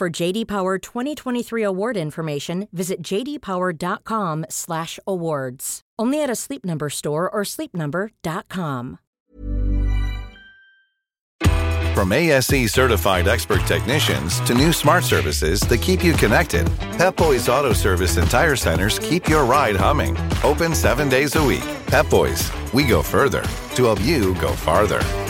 For JD Power 2023 award information, visit jdpower.com/awards. Only at a Sleep Number store or sleepnumber.com. From ASE certified expert technicians to new smart services that keep you connected, Pep Boys Auto Service and Tire Centers keep your ride humming. Open seven days a week. Pep Boys, we go further to help you go farther.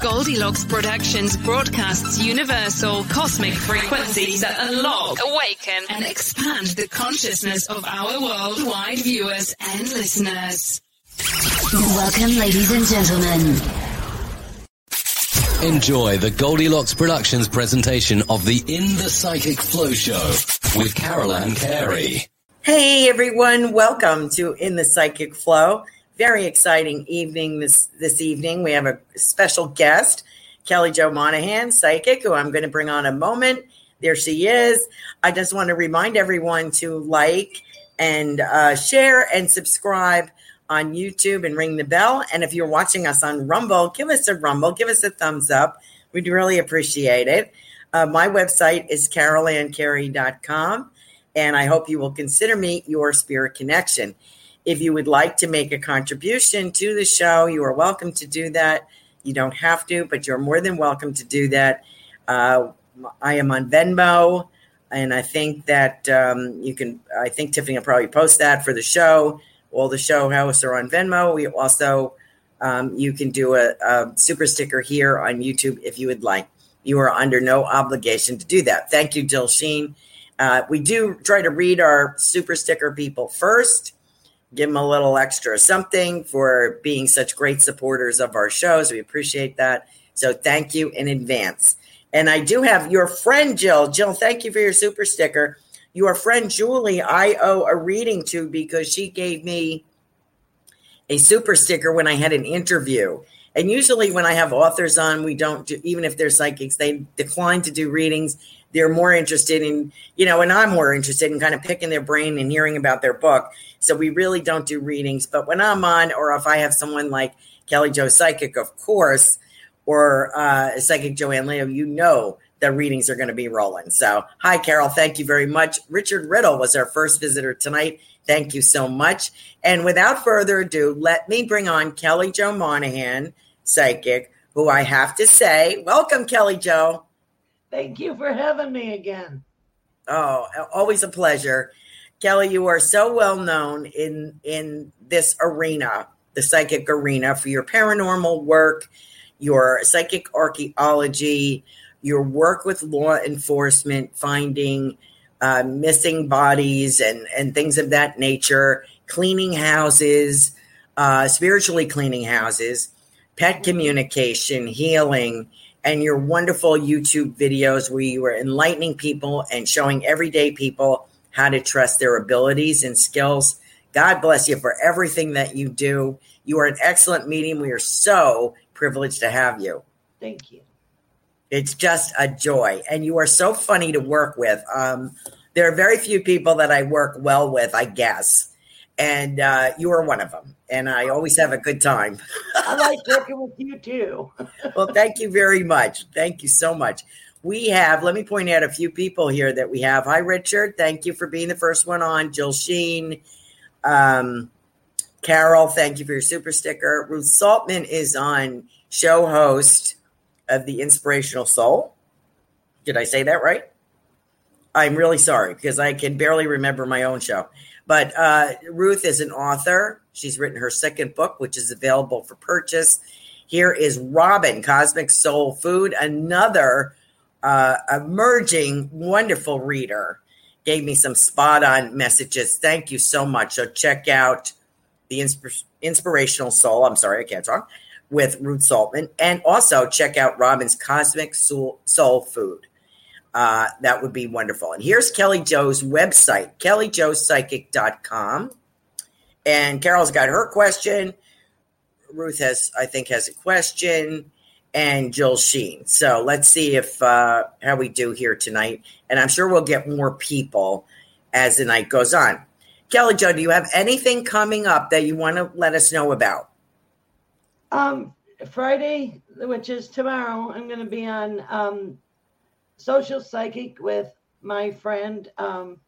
Goldilocks Productions broadcasts universal cosmic frequencies that unlock, awaken, and expand the consciousness of our worldwide viewers and listeners. Welcome, ladies and gentlemen. Enjoy the Goldilocks Productions presentation of the In the Psychic Flow Show with Carol Ann Carey. Hey everyone, welcome to In the Psychic Flow. Very exciting evening this this evening. We have a special guest, Kelly Jo Monahan, psychic, who I'm going to bring on a moment. There she is. I just want to remind everyone to like and uh, share and subscribe on YouTube and ring the bell. And if you're watching us on Rumble, give us a Rumble, give us a thumbs up. We'd really appreciate it. Uh, my website is carolanncarey.com, and I hope you will consider me your spirit connection. If you would like to make a contribution to the show, you are welcome to do that. You don't have to, but you're more than welcome to do that. Uh, I am on Venmo, and I think that um, you can. I think Tiffany will probably post that for the show. All the show hosts are on Venmo. We also um, you can do a, a super sticker here on YouTube if you would like. You are under no obligation to do that. Thank you, Jill Sheen. Uh, we do try to read our super sticker people first give them a little extra something for being such great supporters of our shows. We appreciate that. So thank you in advance. And I do have your friend Jill. Jill, thank you for your super sticker. Your friend Julie, I owe a reading to because she gave me a super sticker when I had an interview. And usually, when I have authors on, we don't do, even if they're psychics, they decline to do readings. They're more interested in, you know, and I'm more interested in kind of picking their brain and hearing about their book. So we really don't do readings. But when I'm on, or if I have someone like Kelly joe Psychic, of course, or uh, Psychic Joanne Leo, you know the readings are going to be rolling. So, hi, Carol. Thank you very much. Richard Riddle was our first visitor tonight. Thank you so much. And without further ado, let me bring on Kelly joe Monahan, psychic, who I have to say, welcome, Kelly Jo. Thank you for having me again. Oh, always a pleasure. Kelly, you are so well known in in this arena, the psychic arena, for your paranormal work, your psychic archaeology, your work with law enforcement, finding uh, missing bodies and, and things of that nature, cleaning houses, uh, spiritually cleaning houses, pet communication, healing, and your wonderful YouTube videos where you are enlightening people and showing everyday people how to trust their abilities and skills. God bless you for everything that you do. You are an excellent medium. We are so privileged to have you. Thank you. It's just a joy. And you are so funny to work with. Um, there are very few people that I work well with, I guess. And uh, you are one of them. And I always have a good time. I like working with you too. well, thank you very much. Thank you so much. We have, let me point out a few people here that we have. Hi, Richard. Thank you for being the first one on. Jill Sheen. Um, Carol, thank you for your super sticker. Ruth Saltman is on show host of the Inspirational Soul. Did I say that right? I'm really sorry because I can barely remember my own show. But uh, Ruth is an author. She's written her second book, which is available for purchase. Here is Robin, Cosmic Soul Food, another uh, emerging wonderful reader. Gave me some spot on messages. Thank you so much. So check out the Insp- Inspirational Soul. I'm sorry, I can't talk with Ruth Saltman. And also check out Robin's Cosmic Soul, Soul Food. Uh, that would be wonderful. And here's Kelly Joe's website, kellyjoepsychic.com. And Carol's got her question. Ruth has, I think, has a question, and Jill Sheen. So let's see if uh, how we do here tonight. And I'm sure we'll get more people as the night goes on. Kelly Joe, do you have anything coming up that you want to let us know about? Um, Friday, which is tomorrow, I'm going to be on um, Social Psychic with my friend um,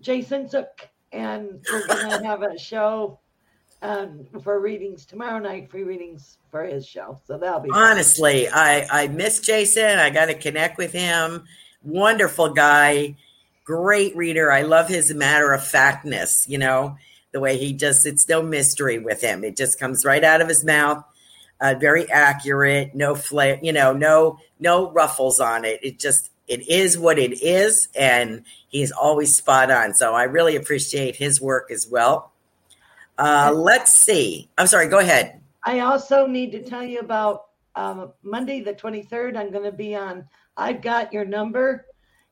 Jason Zook, and we're going to have a show um, for readings tomorrow night. Free readings for his show, so that'll be honestly. Fun. I I miss Jason. I got to connect with him. Wonderful guy, great reader. I love his matter of factness. You know the way he just it's no mystery with him it just comes right out of his mouth uh, very accurate no flare you know no no ruffles on it. It just it is what it is and he's always spot on. So i really appreciate his work as well. Uh, let's see. I'm sorry go ahead. I also need to tell you about um, monday the 23rd i'm going to be on i've got your number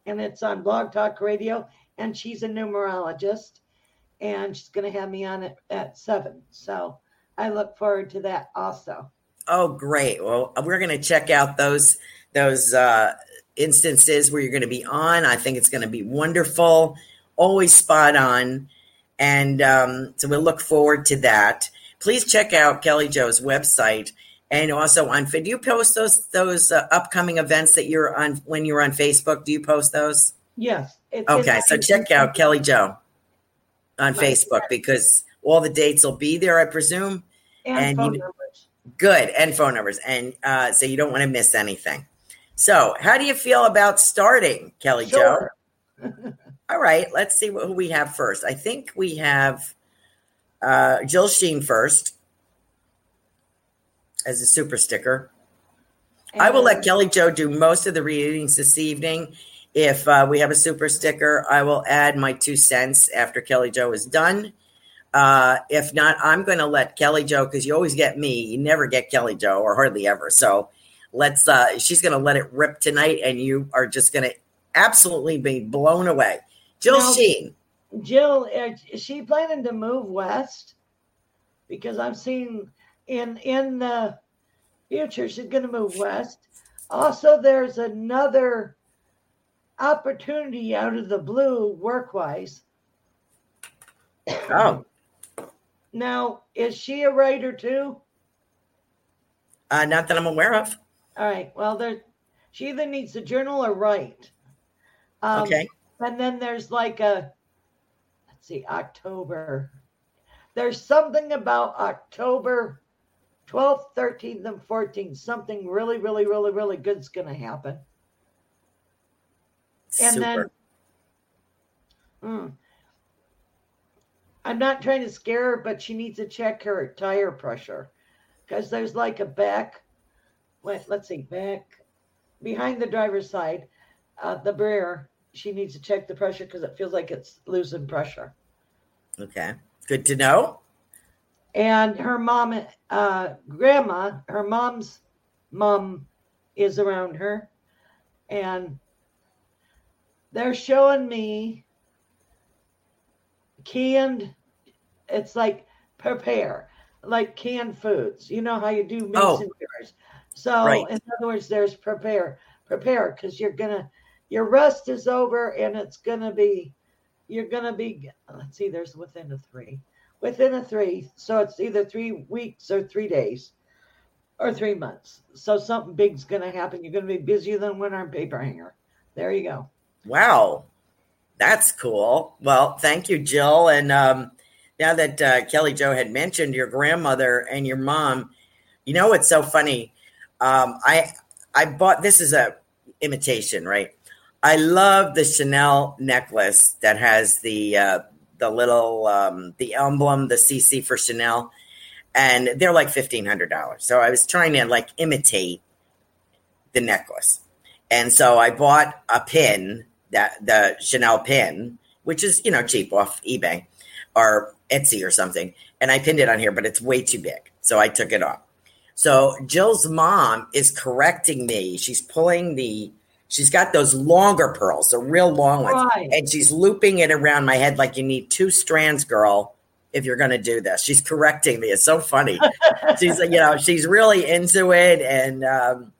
and it's on blog talk radio and she's a numerologist and she's going to have me on it at seven. So I look forward to that also. Oh, great! Well, we're going to check out those those uh, instances where you're going to be on. I think it's going to be wonderful. Always spot on, and um, so we'll look forward to that. Please check out Kelly Joe's website and also on. Do you post those those uh, upcoming events that you're on when you're on Facebook? Do you post those? Yes. okay, so check out Kelly Joe on Facebook because all the dates will be there, I presume. And, and you. Good, and phone numbers. And uh, so you don't want to miss anything. So, how do you feel about starting, Kelly sure. Joe? All right, let's see what, who we have first. I think we have uh, Jill Sheen first as a super sticker. And I will let Kelly Joe do most of the readings this evening. If uh, we have a super sticker, I will add my two cents after Kelly Joe is done. Uh, if not, I'm going to let Kelly Joe because you always get me. You never get Kelly Joe or hardly ever. So let's. Uh, she's going to let it rip tonight, and you are just going to absolutely be blown away. Jill now, Sheen. Jill, is she planning to move west? Because I'm seeing in in the future she's going to move west. Also, there's another opportunity out of the blue work wise. Oh. Now, is she a writer too? Uh, not that I'm aware of. All right. Well, there, she either needs to journal or write. Um, okay. And then there's like a, let's see, October. There's something about October 12th, 13th, and 14th. Something really, really, really, really good's going to happen. And Super. then, mm, I'm not trying to scare her, but she needs to check her tire pressure because there's like a back. Wait, let's see, back behind the driver's side, uh, the rear, she needs to check the pressure because it feels like it's losing pressure. Okay. Good to know. And her mom, uh, grandma, her mom's mom is around her. And they're showing me canned, it's like prepare, like canned foods. You know how you do Oh. mason jars. So, Right. in other words, there's prepare, prepare because you're gonna, your rest is over and it's gonna be, you're gonna be. Let's see, there's within a three, within a three. So it's either three weeks or three days, or three months. So something big's gonna happen. You're gonna be busier than winter on paper hanger. There you go. Wow. That's cool. Well, thank you, Jill. And um, now that uh, Kelly Joe had mentioned your grandmother and your mom, you know what's so funny? Um, I I bought this is a imitation, right? I love the Chanel necklace that has the uh, the little um, the emblem, the CC for Chanel, and they're like fifteen hundred dollars. So I was trying to like imitate the necklace, and so I bought a pin that the Chanel pin, which is you know cheap off eBay or Etsy or something, and I pinned it on here, but it's way too big, so I took it off. So Jill's mom is correcting me. She's pulling the she's got those longer pearls, the real long ones, Right. and she's looping it around my head like you need two strands, girl, if you're going to do this. She's correcting me. It's so funny. she's you know she's really into it, and um,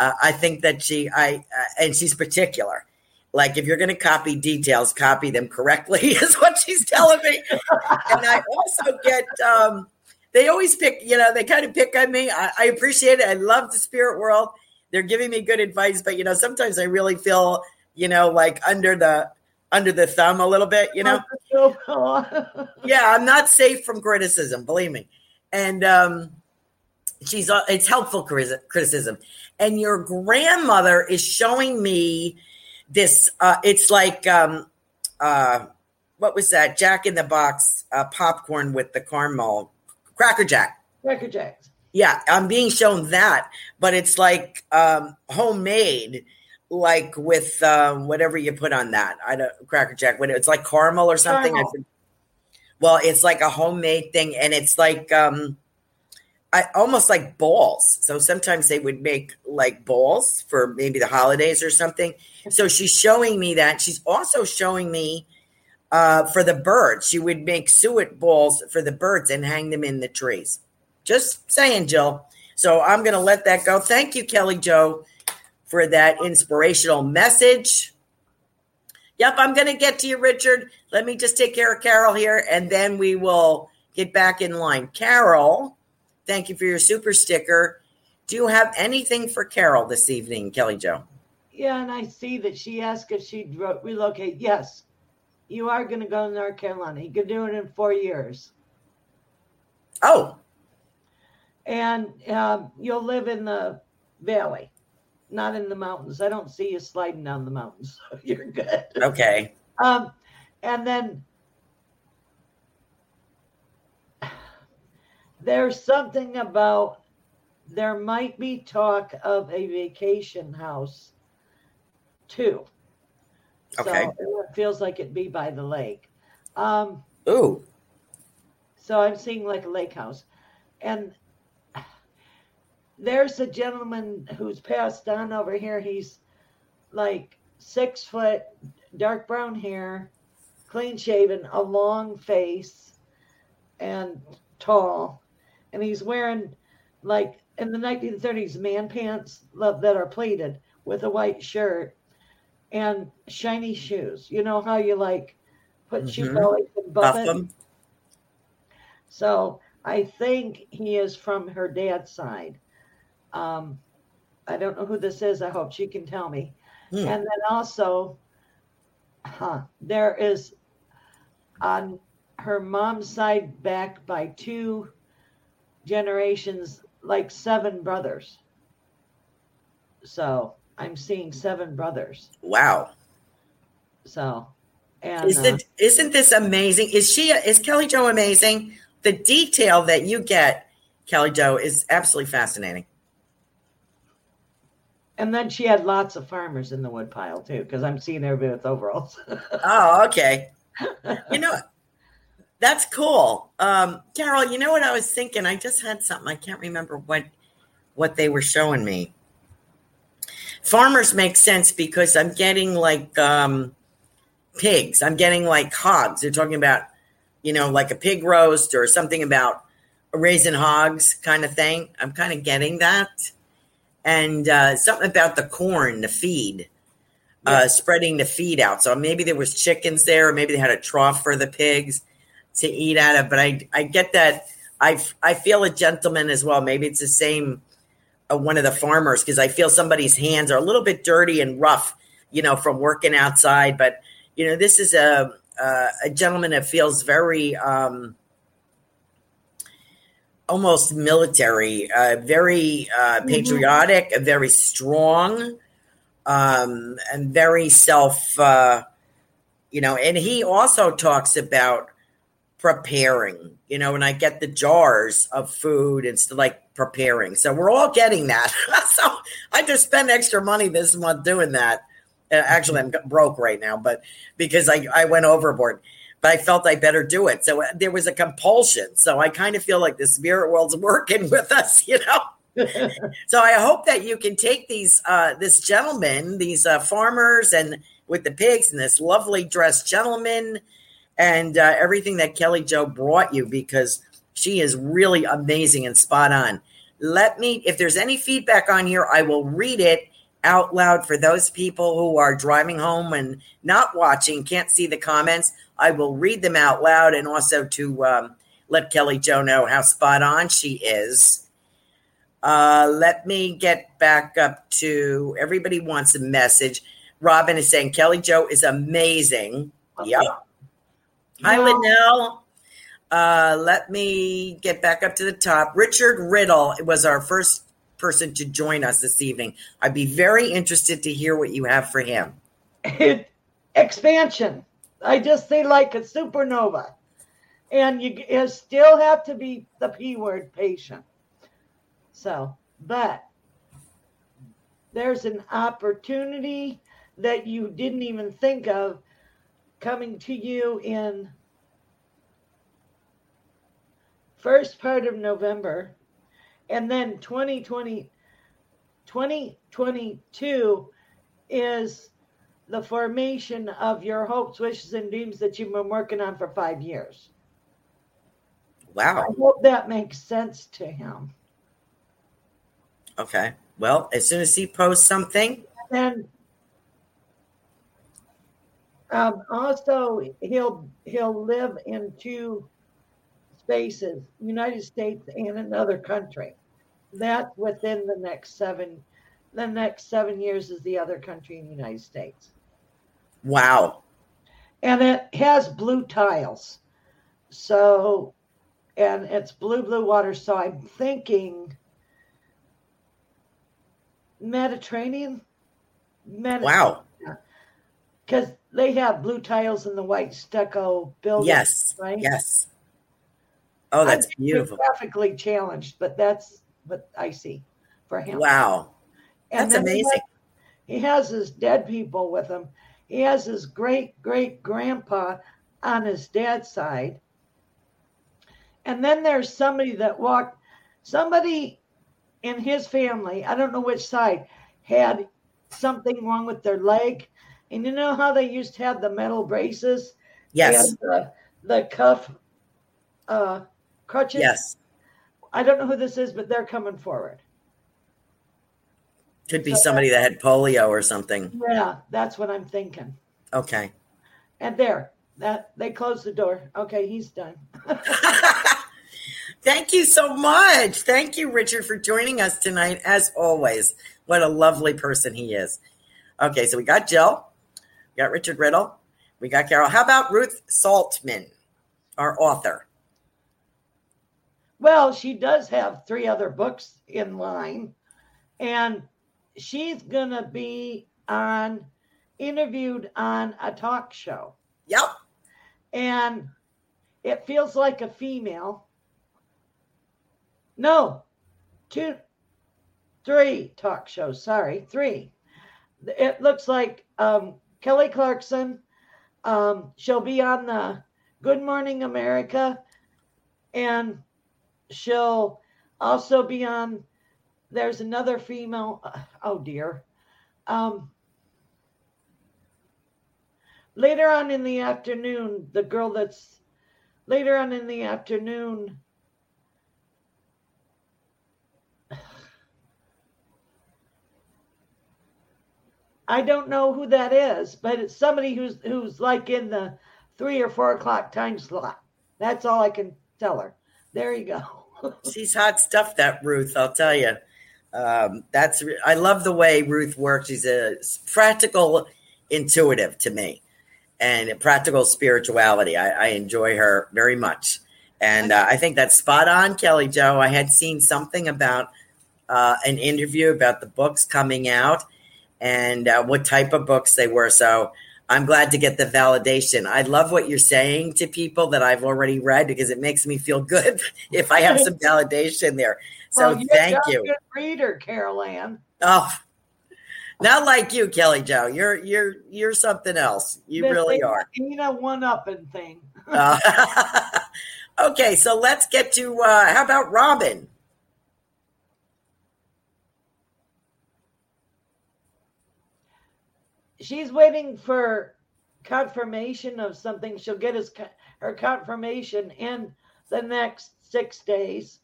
uh, I think that she I uh, and she's particular. Like if you're going to copy details, copy them correctly is what she's telling me. and I also get um, they always pick, you know, they kind of pick on me. I, I appreciate it. I love the spirit world. They're giving me good advice, but you know, sometimes I really feel, you know, like under the under the thumb a little bit, you know. yeah, I'm not safe from criticism, believe me. And um she's uh, it's helpful criticism. And your grandmother is showing me this uh it's like um uh what was that? Jack in the Box uh, popcorn with the caramel Cracker Jack. Cracker Jacks. Yeah, I'm being shown that, but it's like um, homemade, like with um, whatever you put on that. I don't Cracker Jack. What it's like caramel or something. I Caramel. well, it's like a homemade thing, and it's like um, I almost like balls. So sometimes they would make like balls for maybe the holidays or something. So she's showing me that. She's also showing me uh, for the birds. She would make suet balls for the birds and hang them in the trees. Just saying, Jill. So I'm going to let that go. Thank you, Kelly Joe, for that inspirational message. Yep, I'm going to get to you, Richard. Let me just take care of Carol here, and then we will get back in line. Carol, thank you for your super sticker. Do you have anything for Carol this evening, Kelly Joe? Yeah, and I see that she asked if she'd relocate. Yes, you are going to go to North Carolina. You can do it in four years. Oh, And um, you'll live in the valley, not in the mountains. I don't see you sliding down the mountains. So you're good. okay. Um, and then there's something about there might be talk of a vacation house too. Okay. So it feels like it'd be by the lake. Um, Ooh. so I'm seeing like a lake house. And there's a gentleman who's passed on over here. He's like six foot, dark brown hair, clean shaven, a long face, and tall. And he's wearing like in the 1930s man pants that are pleated with a white shirt and shiny shoes. You know how you like put shoe Mhm. bellies and buff them. So I think he is from her dad's side. Um, I don't know who this is. I hope she can tell me. Hmm. And then also, huh, there is on her mom's side back by two generations, like seven brothers. So I'm seeing seven brothers. Wow. So, and Is uh, it, isn't this amazing? Is she is Kelly Joe amazing? The detail that you get, Kelly Joe, is absolutely fascinating. And then she had lots of farmers in the woodpile too, because I'm seeing everybody with overalls. oh, okay. You know, that's cool. Um, Carol, you know what I was thinking? I just had something. I can't remember what what they were showing me. Farmers make sense because I'm getting like um, pigs. I'm getting like hogs. They're talking about, you know, like a pig roast or something about raising hogs kind of thing. I'm kind of getting that and uh, something about the corn, the feed, uh, spreading the feed out. So maybe there was chickens there, or maybe they had a trough for the pigs to eat out of. But I, I get that. I, I feel a gentleman as well. Maybe it's the same uh, one of the farmers because I feel somebody's hands are a little bit dirty and rough, you know, from working outside. But you know, this is a a, a gentleman that feels very. Um, almost military, uh, very uh, mm-hmm. patriotic, mm-hmm. very strong, um, and very self. Uh, you know, and he also talks about preparing. You know, and I get the jars of food and stuff like preparing. So we're all getting that. so I just spend extra money this month doing that. Uh, actually, I'm broke right now, but because I, I went overboard but I felt I better do it. So uh, there was a compulsion. So I kind of feel like the spirit world's working with us, you know. so I hope that you can take these uh, this gentleman, these uh, farmers, and with the pigs, and this lovely dressed gentleman, and uh, everything that Kelly Joe brought you because she is really amazing and spot on. Let me, if there's any feedback on here, I will read it out loud for those people who are driving home and not watching, can't see the comments. I will read them out loud and also to um, let Kelly Joe know how spot on she is. Uh, let me get back up to everybody wants a message. Robin is saying Kelly Joe is amazing. Yep. Hi, Linnell. Uh, let me get back up to the top. Richard Riddle was our first person to join us this evening. I'd be very interested to hear what you have for him. Expansion. I just say like a supernova. And you, you still have to be the P word patient. So, but there's an opportunity that you didn't even think of coming to you in first part of November and then 2020 2022 is the formation of your hopes, wishes, and dreams that you've been working on for five years. Wow. I hope that makes sense to him. Okay. Well, as soon as he posts something. And um, also he'll he'll live in two spaces, United States and another country. That's within the next seven the next seven years is the other country in the United States. Wow. And it has blue tiles. So, and it's blue, blue water. So I'm thinking Mediterranean. Mediterranean. Wow. Because they have blue tiles in the white stucco building. Yes. Right? Yes. Oh, that's I'm beautiful. Graphically challenged, but that's what I see for him. Wow. That's amazing. He has, he has his dead people with him. He has his great great grandpa on his dad's side. And then there's somebody that walked, somebody in his family, I don't know which side, had something wrong with their leg. And you know how they used to have the metal braces? Yes. The, the cuff uh, crutches? Yes. I don't know who this is, but they're coming forward. Could be so somebody that had polio or something. Yeah, that's what I'm thinking. Okay. And there, that they closed the door. Okay, he's done. Thank you so much. Thank you, Richard, for joining us tonight. As always, what a lovely person he is. Okay, so we got Jill, we got Richard Riddle, we got Carol. How about Ruth Saltman, our author? Well, she does have three other books in line, and she's going to be on interviewed on a talk show. Yep. And it feels like a female. No, two. three talk shows. Sorry, three. It looks like um, Kelly Clarkson. Um, she'll be on the Good Morning America, and she'll also be on. There's another female. uh, Oh dear. Um, later on in the afternoon, the girl that's later on in the afternoon. I don't know who that is, but it's somebody who's who's like in the three or four o'clock time slot. That's all I can tell her. There you go. She's hot stuff, that Ruth. I'll tell you. Um, that's I love the way Ruth works. She's a practical, intuitive to me, and practical spirituality. I, I enjoy her very much, and uh, I think that's spot on, Kelly Joe. I had seen something about uh, an interview about the books coming out and uh, what type of books they were. So I'm glad to get the validation. I love what you're saying to people that I've already read because it makes me feel good if I have some validation there. So Well, you're thank you. Good reader, Carol Ann. Oh, not like you, Kelly Joe. You're you're you're something else. You really are. You know, one upping thing. Uh, okay, so let's get to uh, how about Robin? She's waiting for confirmation of something. She'll get his her confirmation in the next six days.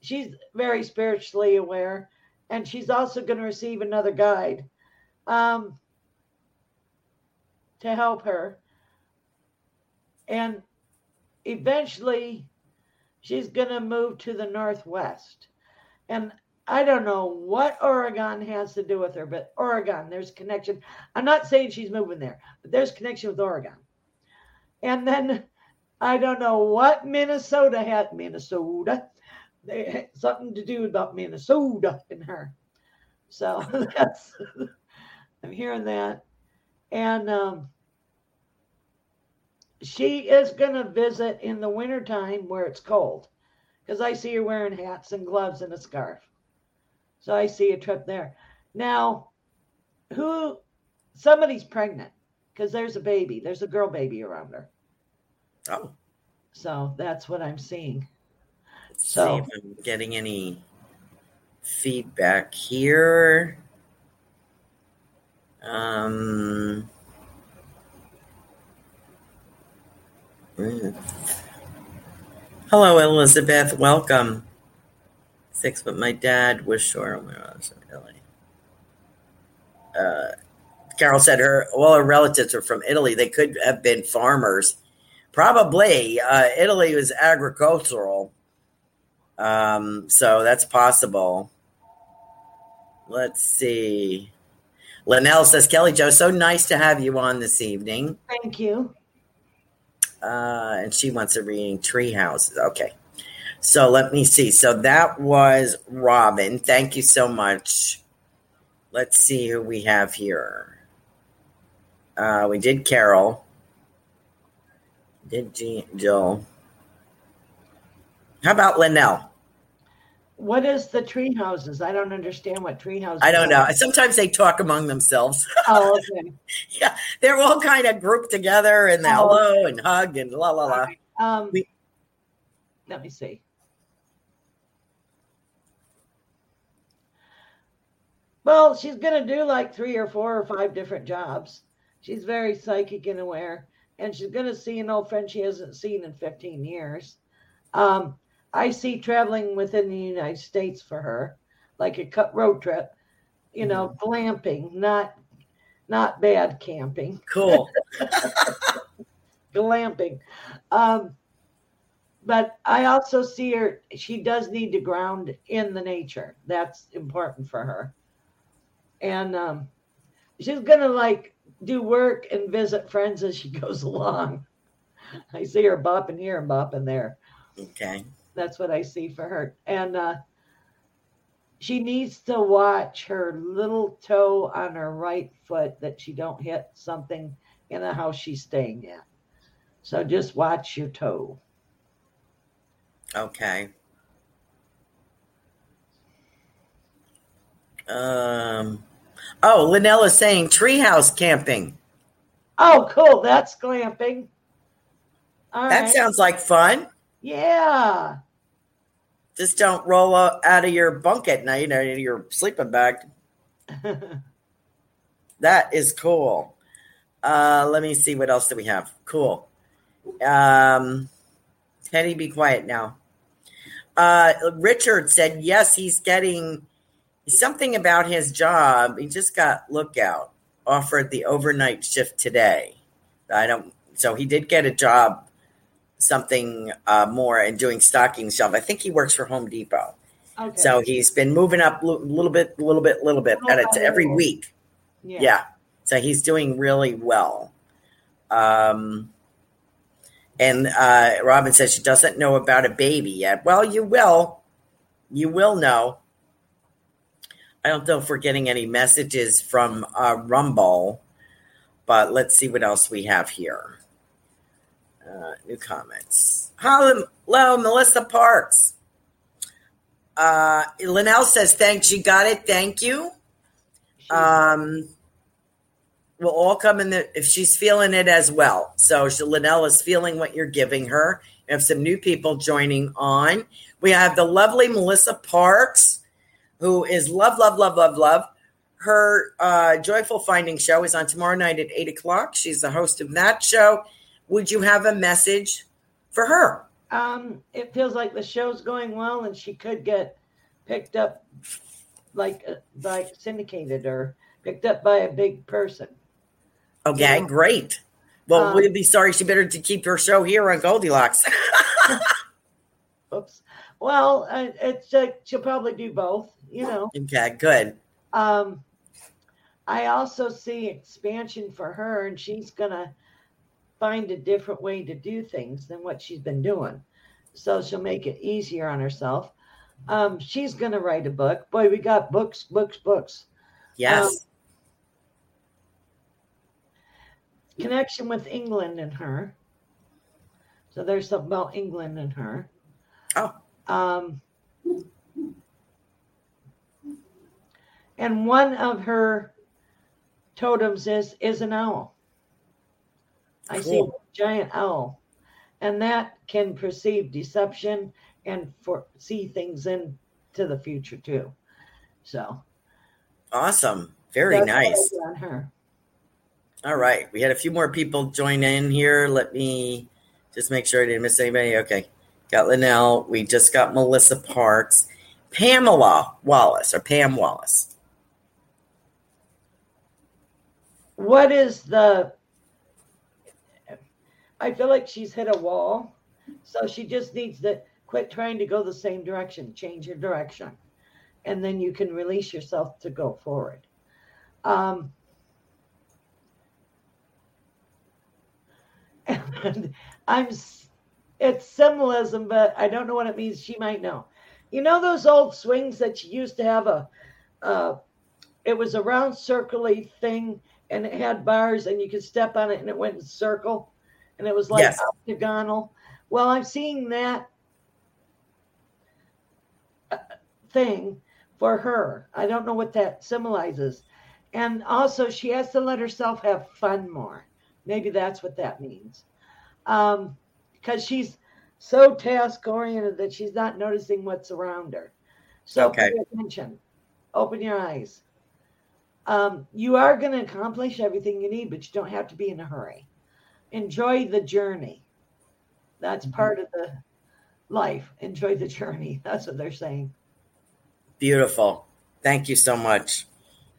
She's very spiritually aware, and she's also going to receive another guide um, to help her. And eventually, she's going to move to the northwest. And I don't know what Oregon has to do with her, but Oregon, there's connection. I'm not saying she's moving there, but there's connection with Oregon. And then I don't know what Minnesota had Minnesota. They had something to do about Minnesota in her. So that's I'm hearing that. And um, she is gonna visit in the wintertime where it's cold. Because I see her wearing hats and gloves and a scarf. So I see a trip there. Now, who somebody's pregnant because there's a baby, there's a girl baby around her. Oh, So that's what I'm seeing. let's So- see if I'm getting any feedback here. Um. Hello, Elizabeth. Welcome. Six, but my dad was sure when I was in Italy. Uh, Carol said her all her relatives are from Italy. They could have been farmers. Probably. Uh, Italy was agricultural. Um, so that's possible. Let's see. Linnell says, Kelly Joe, so nice to have you on this evening. Thank you. Uh, and she wants a reading tree houses. Okay. So let me see. So that was Robin. Thank you so much. Let's see who we have here. Uh, we did Carol. Did Jill. How about Linnell? What is the tree houses? I don't understand what tree houses. I don't know. are. Sometimes they talk among themselves. Oh, okay. yeah, they're all kind of grouped together and Oh. hello and hug and la la la. Um, We- let me see. Well, she's going to do like three or four or five different jobs. She's very psychic and aware, and she's going to see an old friend she hasn't seen in 15 years. Um, I see traveling within the United States for her, like a cut road trip, you know, glamping, not not bad camping Cool. glamping. Um, but I also see her, she does need to ground in the nature. That's important for her. And um, she's to like do work and visit friends as she goes along. I see her bopping here and bopping there. Okay. That's what I see for her. And uh, she needs to watch her little toe on her right foot that she don't hit something in the house she's staying at. So just watch your toe. Okay. Um, oh, Linnell is saying treehouse camping. Oh, cool. That's glamping. All that right. sounds like fun. Yeah. Just don't roll out of your bunk at night of your sleeping bag. That is cool. Uh, let me see what else do we have. Cool. Um, Teddy, be quiet now. Uh, Richard said yes, he's getting something about his job. He just got lookout offered the overnight shift today. I don't. So he did get a job, something uh, more, and doing stocking shelf. I think he works for Home Depot. Okay. So he's been moving up a little bit, a little bit, a little bit, and it's every week. Yeah. So he's doing really well. Um, and uh, Robin says she doesn't know about a baby yet. Well, you will. You will know. I don't know if we're getting any messages from uh, Rumble, but let's see what else we have here. Uh, new comments. Hello, Melissa Parks. Uh, Linnell says, thanks. You got it. Thank you. Um, we'll all come in the, if she's feeling it as well. So she, Linnell is feeling what you're giving her. We have some new people joining on. We have the lovely Melissa Parks, who is love, love, love, love, love. Her uh, Joyful Finding show is on tomorrow night at eight o'clock. She's the host of that show. Would you have a message for her? Um, it feels like the show's going well, and she could get picked up, like uh, like syndicated or picked up by a big person. Okay, Yeah. great. Well, Um, we'd be sorry she better to keep her show here on Goldilocks. Oops. Well, uh, it's uh, she'll probably do both. You know. okay, good. Um, I also see expansion for her, and she's gonna find a different way to do things than what she's been doing. So she'll make it easier on herself. Um, she's gonna write a book. Boy, we got books, books, books. Yes. Um, connection with England and her. So there's something about England and her. Oh. Um, and one of her totems is is an owl. I see a giant owl, and that can perceive deception and for see things into the future too. So awesome. Very that's what I nice. on her. All right. We had a few more people join in here. Let me just make sure I didn't miss anybody. Okay. Got Linnell. We just got Melissa Parks. Pamela Wallace or Pam Wallace. What is the? I feel like she's hit a wall, so she just needs to quit trying to go the same direction, change your direction, and then you can release yourself to go forward. Um, and I'm, it's symbolism, but I don't know what it means. She might know. You know those old swings that you used to have a, uh, it was a round circly thing and it had bars and you could step on it and it went in circle and it was like Yes. octagonal. Well, I'm seeing that uh, thing for her. I don't know what that symbolizes. And also, she has to let herself have fun more. Maybe that's what that means. Um, because she's so task oriented that she's not noticing what's around her. So Okay. pay attention, open your eyes. Um, you are going to accomplish everything you need, but you don't have to be in a hurry. Enjoy the journey. That's part of the life. Enjoy the journey. That's what they're saying. Beautiful. Thank you so much.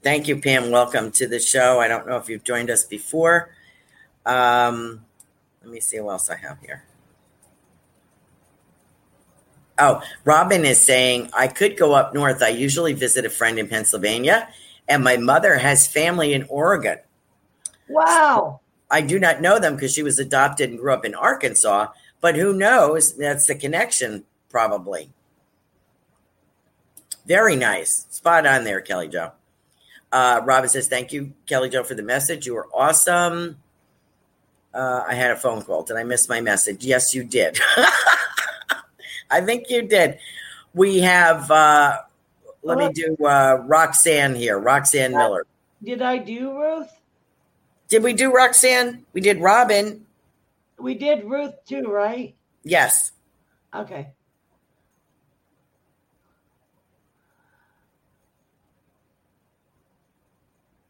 Thank you, Pam. Welcome to the show. I don't know if you've joined us before. Um, let me see what else I have here. Oh, Robin is saying, I could go up north. I usually visit a friend in Pennsylvania, and my mother has family in Oregon. Wow. I do not know them because she was adopted and grew up in Arkansas, but who knows? That's the connection, probably. Very nice. Spot on there, Kelly Joe. Uh, Robin says, Thank you, Kelly Joe, for the message. You were awesome. Uh, I had a phone call. Did I miss my message? Yes, you did. I think you did. We have uh, let me do uh, Roxanne here. Roxanne Miller. Did I do Ruth? Did we do Roxanne? We did Robin. We did Ruth too, right? Yes. Okay.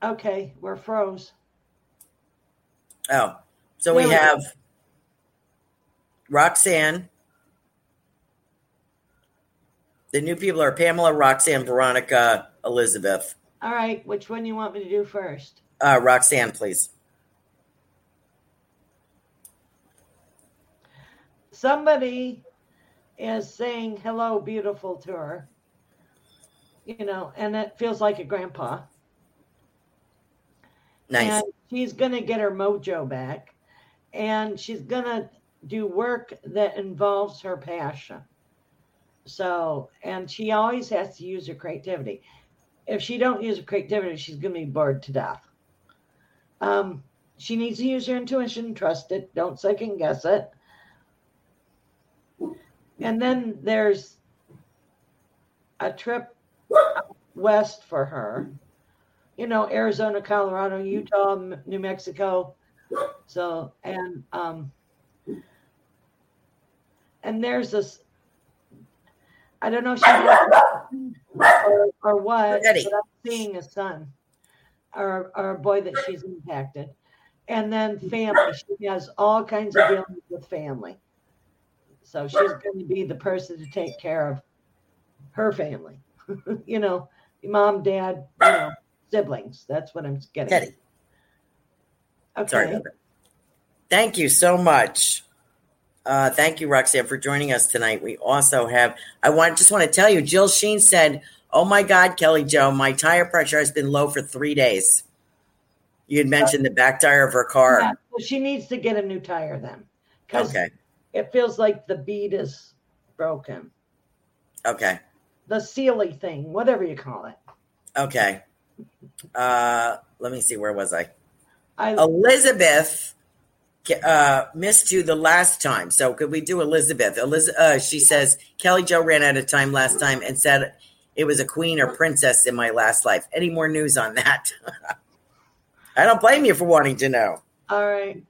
Okay, we're froze. Oh, so we There we go. have Roxanne. The new people are Pamela, Roxanne, Veronica, Elizabeth. All right, which one do you want me to do first? Uh, Roxanne, please. Somebody is saying hello, beautiful to her. You know, and it feels like a grandpa. Nice. And she's going to get her mojo back. And she's going to do work that involves her passion. So, and she always has to use her creativity. If she don't use her creativity, she's going to be bored to death. Um, she needs to use her intuition, trust it, don't second guess it. And then there's a trip west for her. You know, Arizona, Colorado, Utah, New Mexico. So, and um and there's this I don't know if she has or, or what, but I'm seeing a son or, or a boy that she's impacted. And then family. She has all kinds of dealings with family. So she's going to be the person to take care of her family. you know, mom, dad, you know, siblings. That's what I'm getting. at. Eddie. Okay. Sorry. Thank you so much. Uh, thank you, Roxanne, for joining us tonight. We also have, I want just want to tell you, Jill Sheen said, Oh my God, Kelly Joe, my tire pressure has been low for three days. You had mentioned the back tire of her car. Yeah, so she needs to get a new tire then. Okay. it feels like the bead is broken. Okay. The Sealy thing, whatever you call it. Okay. Uh, let me see. Where was I? I Elizabeth uh, missed you the last time. So could we do Elizabeth? Eliz- uh, she says Kelly Joe ran out of time last time and said it was a queen or princess in my last life. Any more news on that? I don't blame you for wanting to know. all right.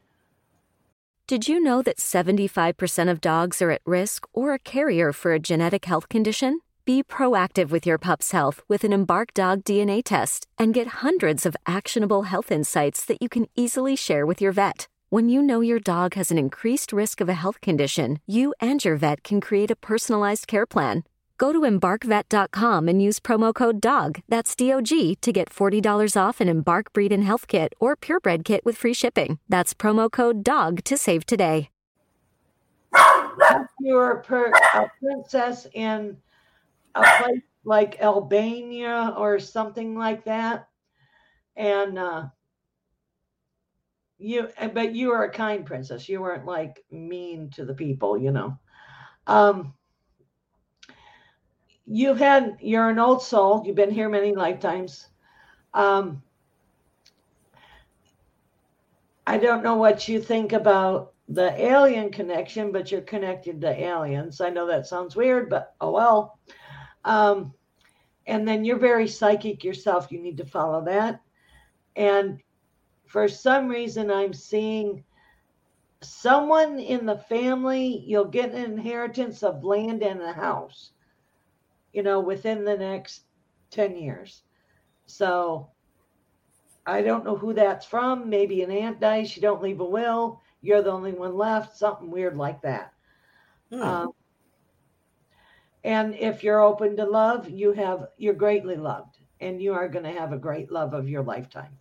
Did you know that 75% of dogs are at risk or a carrier for a genetic health condition? Be proactive with your pup's health with an Embark Dog DNA test and get hundreds of actionable health insights that you can easily share with your vet. When you know your dog has an increased risk of a health condition, you and your vet can create a personalized care plan. Go to embarkvet.com and use promo code DOG, that's D O G, to get $40 off an Embark Breed and Health Kit or Purebred Kit with free shipping. That's promo code DOG to save today. If you're a, per, a princess in a place like Albania or something like that, and uh, you, but you are a kind princess. You weren't like mean to the people, you know. Um, you've had you're an old soul. You've been here many lifetimes. Um, I don't know what you think about the alien connection, but you're connected to aliens. I know that sounds weird, but oh well. Um, and then you're very psychic yourself. You need to follow that. And for some reason, I'm seeing someone in the family, you'll get an inheritance of land and a house, you know, within the next 10 years. So I don't know who that's from. Maybe an aunt dies, you don't leave a will, you're the only one left, something weird like that. Hmm. Um, and if you're open to love, you have you're greatly loved, and you are going to have a great love of your lifetime.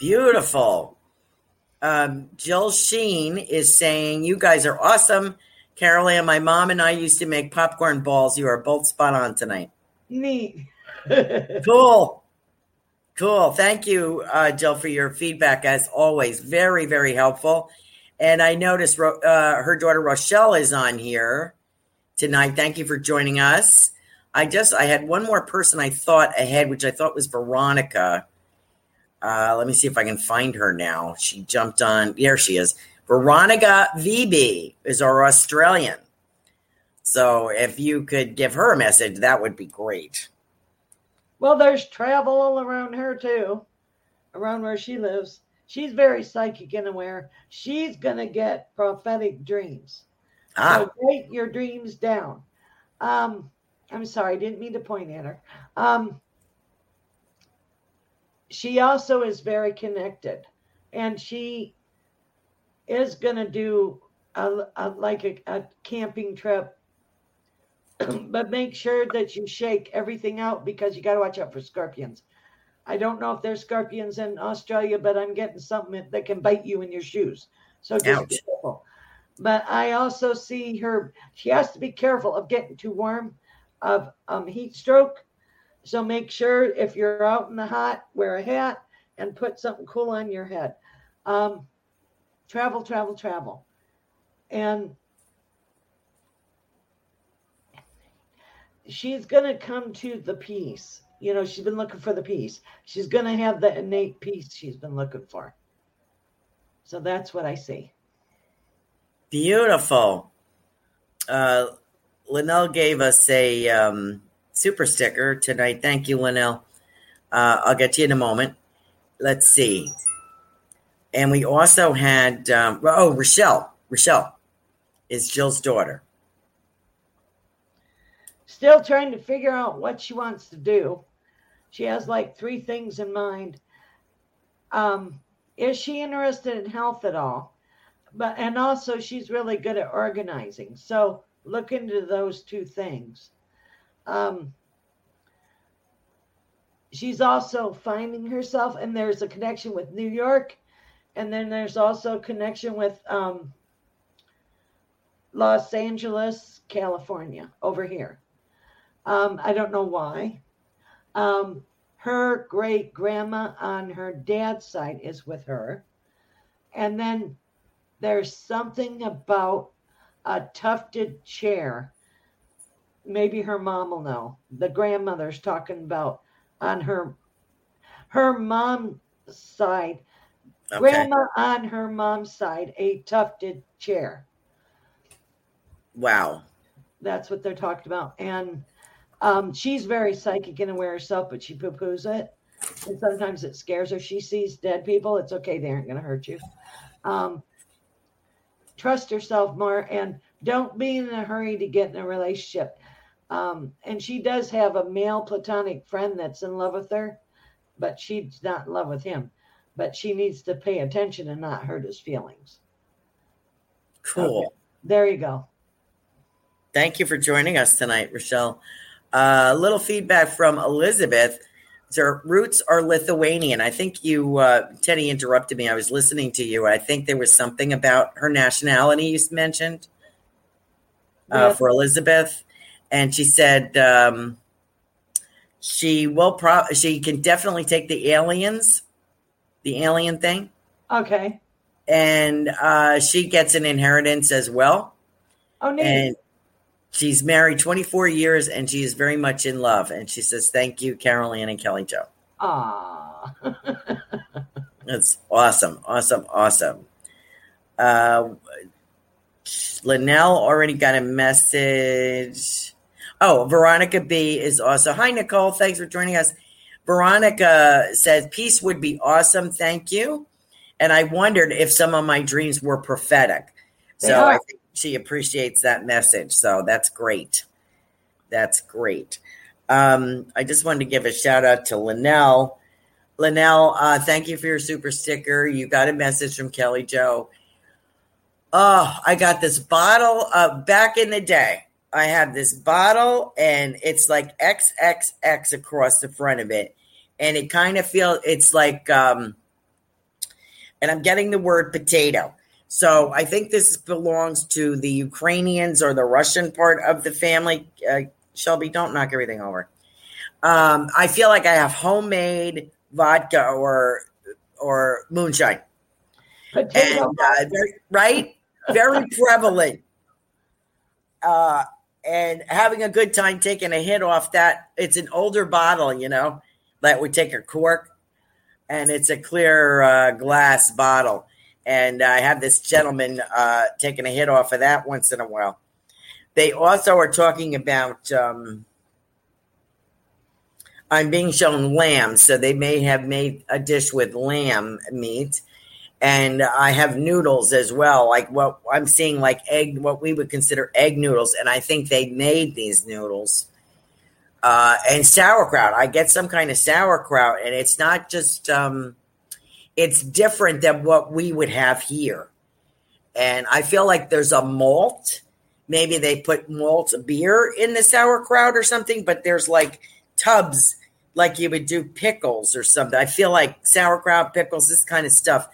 Beautiful. Um, Jill Sheen is saying, You guys are awesome. Carol Ann, my mom and I used to make popcorn balls. You are both spot on tonight. Neat. Cool. Cool. Thank you, uh, Jill, for your feedback as always. Very, very helpful. And I noticed Ro- uh, her daughter Rochelle is on here tonight. Thank you for joining us. I just I had one more person I thought ahead, which I thought was Veronica. Uh, let me see if I can find her now. She jumped on. There she is. Veronica VB is our Australian. So if you could give her a message, that would be great. Well, there's travel all around her too, around where she lives. She's very psychic and aware. She's gonna get prophetic dreams. Ah. So write your dreams down. Um, I'm sorry, I didn't mean to point at her. Um, she also is very connected, and she is gonna do a, a like a, a camping trip but make sure that you shake everything out because you got to watch out for scorpions. I don't know if there's scorpions in Australia, but I'm getting something that can bite you in your shoes. So just Ouch. be careful. But I also see her, she has to be careful of getting too warm, of um, heat stroke. So make sure if you're out in the hot, wear a hat and put something cool on your head. Um, travel, travel, travel. And she's going to come to the peace. You know, she's been looking for the peace. She's going to have the innate peace she's been looking for. So that's what I see. Beautiful. Uh, Linnell gave us a um, super sticker tonight. Thank you, Linnell. Uh, I'll get to you in a moment. Let's see. And we also had, um, oh, Rochelle. Rochelle is Jill's daughter. Still trying to figure out what she wants to do. She has like three things in mind. Um, is she interested in health at all? But and also she's really good at organizing. So look into those two things. Um, she's also finding herself, and there's a connection with New York, and then there's also a connection with um, Los Angeles, California, over here. Um, I don't know why. Um, her great grandma on her dad's side is with her. And then there's something about a tufted chair. Maybe her mom will know. The grandmother's talking about on her her mom's side. Okay. Grandma on her mom's side, a tufted chair. Wow. That's what they're talking about. And um, she's very psychic and aware herself, but she poo poos it. And sometimes it scares her. She sees dead people. It's okay. They aren't going to hurt you. Um, trust yourself more and don't be in a hurry to get in a relationship. Um, and she does have a male platonic friend that's in love with her, but she's not in love with him. But she needs to pay attention and not hurt his feelings. Cool. Okay. There you go. Thank you for joining us tonight, Rochelle. A uh, little feedback from Elizabeth. Her roots are Lithuanian. I think you, uh, Teddy, interrupted me. I was listening to you. I think there was something about her nationality you mentioned uh, Yeah. for Elizabeth, and she said um, she will. Pro- she can definitely take the aliens, the alien thing, Okay. and uh, she gets an inheritance as well. Oh, neat. And she's married 24 years and she is very much in love. And she says, Thank you, Carol Ann and Kelly Joe. Ah. That's awesome. Awesome. Awesome. Uh, Linnell already got a message. Oh, Veronica B is also. Hi, Nicole. Thanks for joining us. Veronica says, Peace would be awesome. Thank you. And I wondered if some of my dreams were prophetic. They So I think she appreciates that message. So that's great. That's great. Um, I just wanted to give a shout out to Linnell. Linnell, uh, thank you for your super sticker. You got a message from Kelly Joe. Oh, I got this bottle uh, back in the day. I have this bottle and it's like XXX across the front of it. And it kind of feels, it's like, um, and I'm getting the word potato. So I think this belongs to the Ukrainians or the Russian part of the family. Uh, Shelby, don't knock everything over. Um, I feel like I have homemade vodka or or moonshine, Potato. and uh, very, right, very prevalent. Uh, and having a good time taking a hit off that. It's an older bottle, you know, that would take a cork, and it's a clear uh, glass bottle. And I have this gentleman uh, taking a hit off of that once in a while. They also are talking about. Um, I'm being shown lamb, so they may have made a dish with lamb meat, and I have noodles as well. Like what I'm seeing, like egg, what we would consider egg noodles, and I think they made these noodles. Uh, and sauerkraut. I get some kind of sauerkraut, and it's not just. Um, it's different than what we would have here, and I feel like there's a malt. Maybe they put malt beer in the sauerkraut or something, but there's like tubs like you would do pickles or something. I feel like sauerkraut, pickles, this kind of stuff,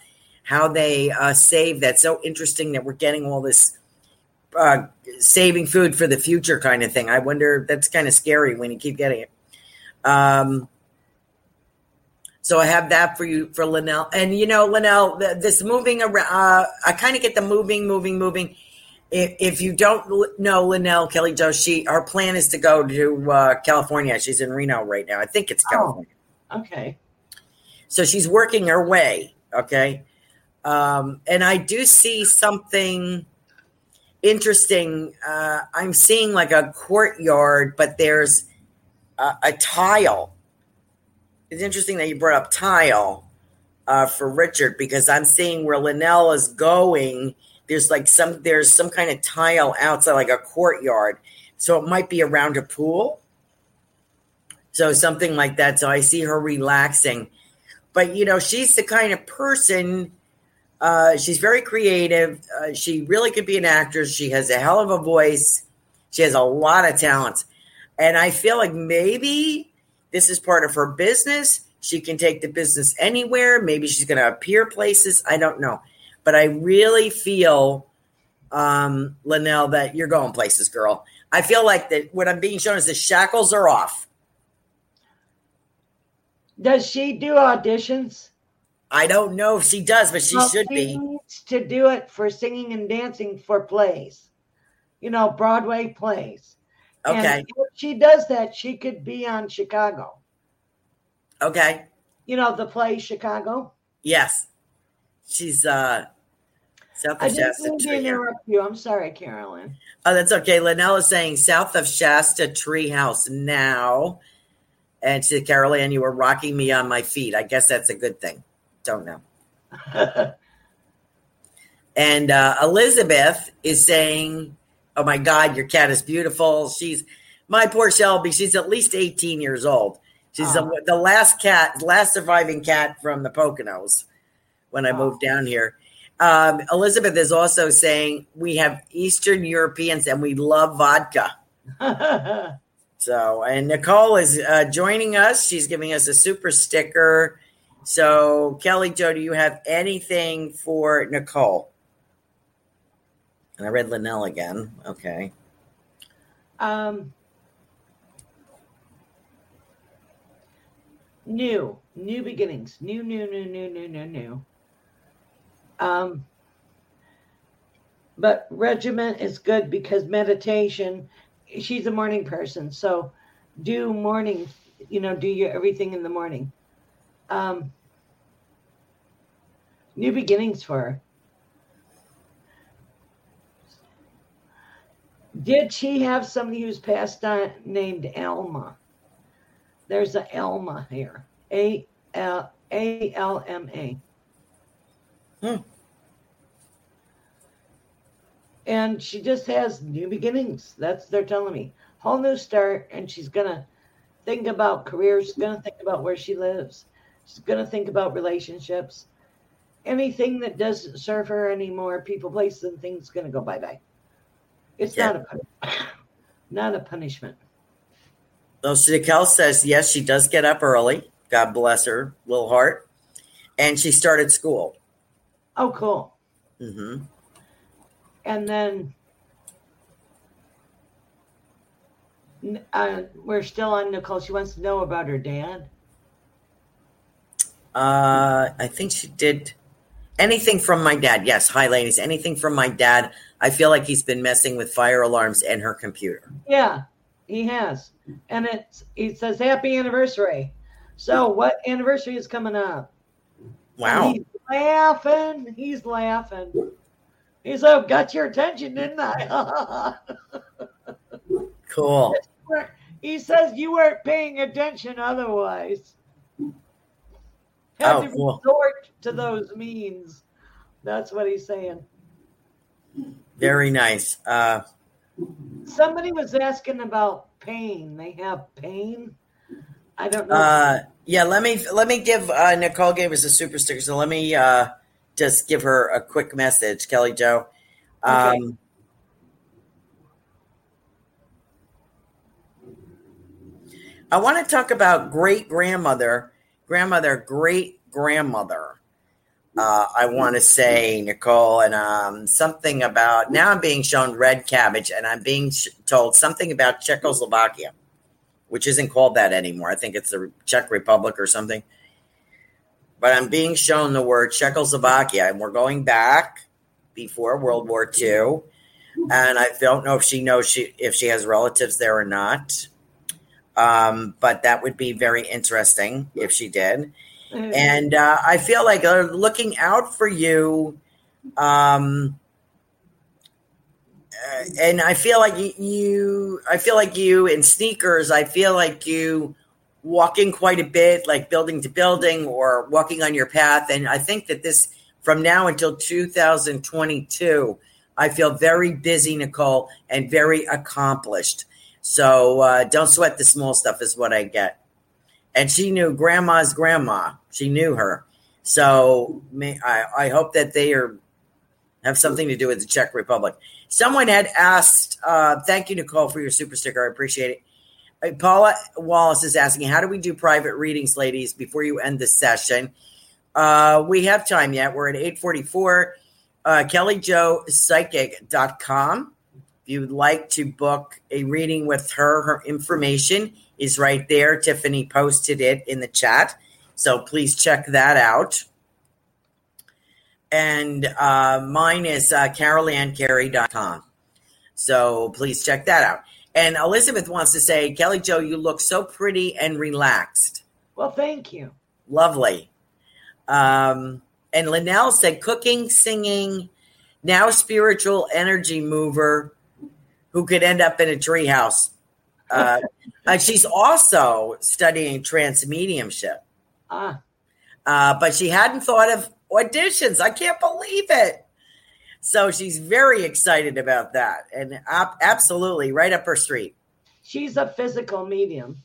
how they uh, save that. So interesting that we're getting all this uh, saving food for the future kind of thing. I wonder, that's kind of scary when you keep getting it. Um, so I have that for you for Linnell. And you know, Linnell, this moving around, uh, I kind of get the moving, moving, moving if, if you don't know Linnell Kelly Joe, she her plan is to go to uh, California. She's in Reno right now. I think it's California. Oh, okay. So she's working her way. Okay. Um, and I do see something interesting. Uh, I'm seeing like a courtyard, but there's a, a tile. It's interesting that you brought up tile uh, for Richard because I'm seeing where Linnell is going. There's like some there's some kind of tile outside like a courtyard. So it might be around a pool. So something like that. So i see her relaxing. But you know she's the kind of person uh, she's very creative uh, she really could be an actress she has a hell of a voice she has a lot of talent. and i feel like maybe this is part of her business she can take the business anywhere maybe she's going to appear places i don't know but I really feel, um, Linnell, that you're going places, girl. I feel like that what I'm being shown is the shackles are off. Does she do auditions? I don't know if she does, but she well, should she be. Needs to do it for singing and dancing for plays, you know, Broadway plays. Okay. And if she does that, she could be on Chicago. Okay. You know, the play Chicago? Yes. She's uh South of I Shasta didn't mean Tree. interrupt you. I'm sorry, Carolyn. Oh, that's okay. Linnell is saying south of Shasta Treehouse now. And she said, Carol you were rocking me on my feet. I guess that's a good thing. Don't know. and uh, Elizabeth is saying, Oh my God, your cat is beautiful. She's my poor Shelby. She's at least 18 years old. She's Oh. the, the last cat, last surviving cat from the Poconos when I moved down here. Um, Elizabeth is also saying we have Eastern Europeans and we love vodka. So, and Nicole is uh, joining us. She's giving us a super sticker. So, Kelly Joe, do you have anything for Nicole? And I read Linnell again. Okay. um, new, new beginnings, new, new, new, new, new, new, new. Um, but regiment is good because meditation. She's a morning person, so do morning. You know, do your everything in the morning. Um, new beginnings for her. Did she have somebody who's passed on named Alma? There's a Alma here. A L A L M A. Hmm. And she just has new beginnings. That's they're telling me. Whole new start, and she's gonna think about career. She's gonna think about where she lives. She's gonna think about relationships. Anything that doesn't serve her anymore, people, places, and things, gonna go bye bye. It's Yeah. not a not a punishment. So, Nicole says, yes, she does get up early. God bless her little heart. And she started school. Oh, cool. hmm And then uh, we're still on Nicole. She wants to know about her dad. Uh, I think she did anything from my dad. Yes. Hi, ladies. Anything from my dad. I feel like he's been messing with fire alarms and her computer. Yeah, he has. And it's it says happy anniversary. So what anniversary is coming up? Wow. And he's laughing. He's laughing. He said, "Got your attention, didn't I?" cool. He says you weren't paying attention otherwise. Had Oh, to cool. resort to those means. That's what he's saying. Very nice. Uh, Somebody was asking about pain. They have pain. I don't know. uh, yeah, let me let me give uh, Nicole gave us a super sticker, so let me uh, just give her a quick message, Kelly Joe. Um, Okay. I want to talk about great grandmother, grandmother, great grandmother. Uh, I want to say, Nicole, and um, something about now I'm being shown red cabbage, and I'm being sh- told something about Czechoslovakia, which isn't called that anymore. I think it's the Czech Republic or something. But I'm being shown the word Czechoslovakia, and we're going back before World War II. And I don't know if she knows she if she has relatives there or not. Um, but that would be very interesting if she did. And uh, I feel like they're looking out for you. Um, uh, and I feel like you, you, I feel like you in sneakers, I feel like you walking quite a bit, like building to building or walking on your path. And I think that this, from now until 2022, I feel very busy, Nicole, and very accomplished. So uh, don't sweat the small stuff, is what I get. And she knew grandma's grandma. She knew her. So may, I, I hope that they are have something to do with the Czech Republic. Someone had asked, uh, thank you, Nicole, for your super sticker. I appreciate it. Uh, Paula Wallace is asking, how do we do private readings, ladies, before you end the session? Uh, we have time yet. We're at 844. Uh, KellyJoePsychic.com. If you'd like to book a reading with her, her information is right there. Tiffany posted it in the chat. So please check that out. And uh, mine is uh, carolanncarey.com. So please check that out. And Elizabeth wants to say, Kelly Joe, you look so pretty and relaxed. well, thank you. Lovely. Um, and Linnell said, cooking, singing, now spiritual energy mover who could end up in a treehouse. Uh, uh, she's also studying trance mediumship, Ah, uh, but she hadn't thought of auditions. I can't believe it. So she's very excited about that, and ab- absolutely right up her street. she's a physical medium.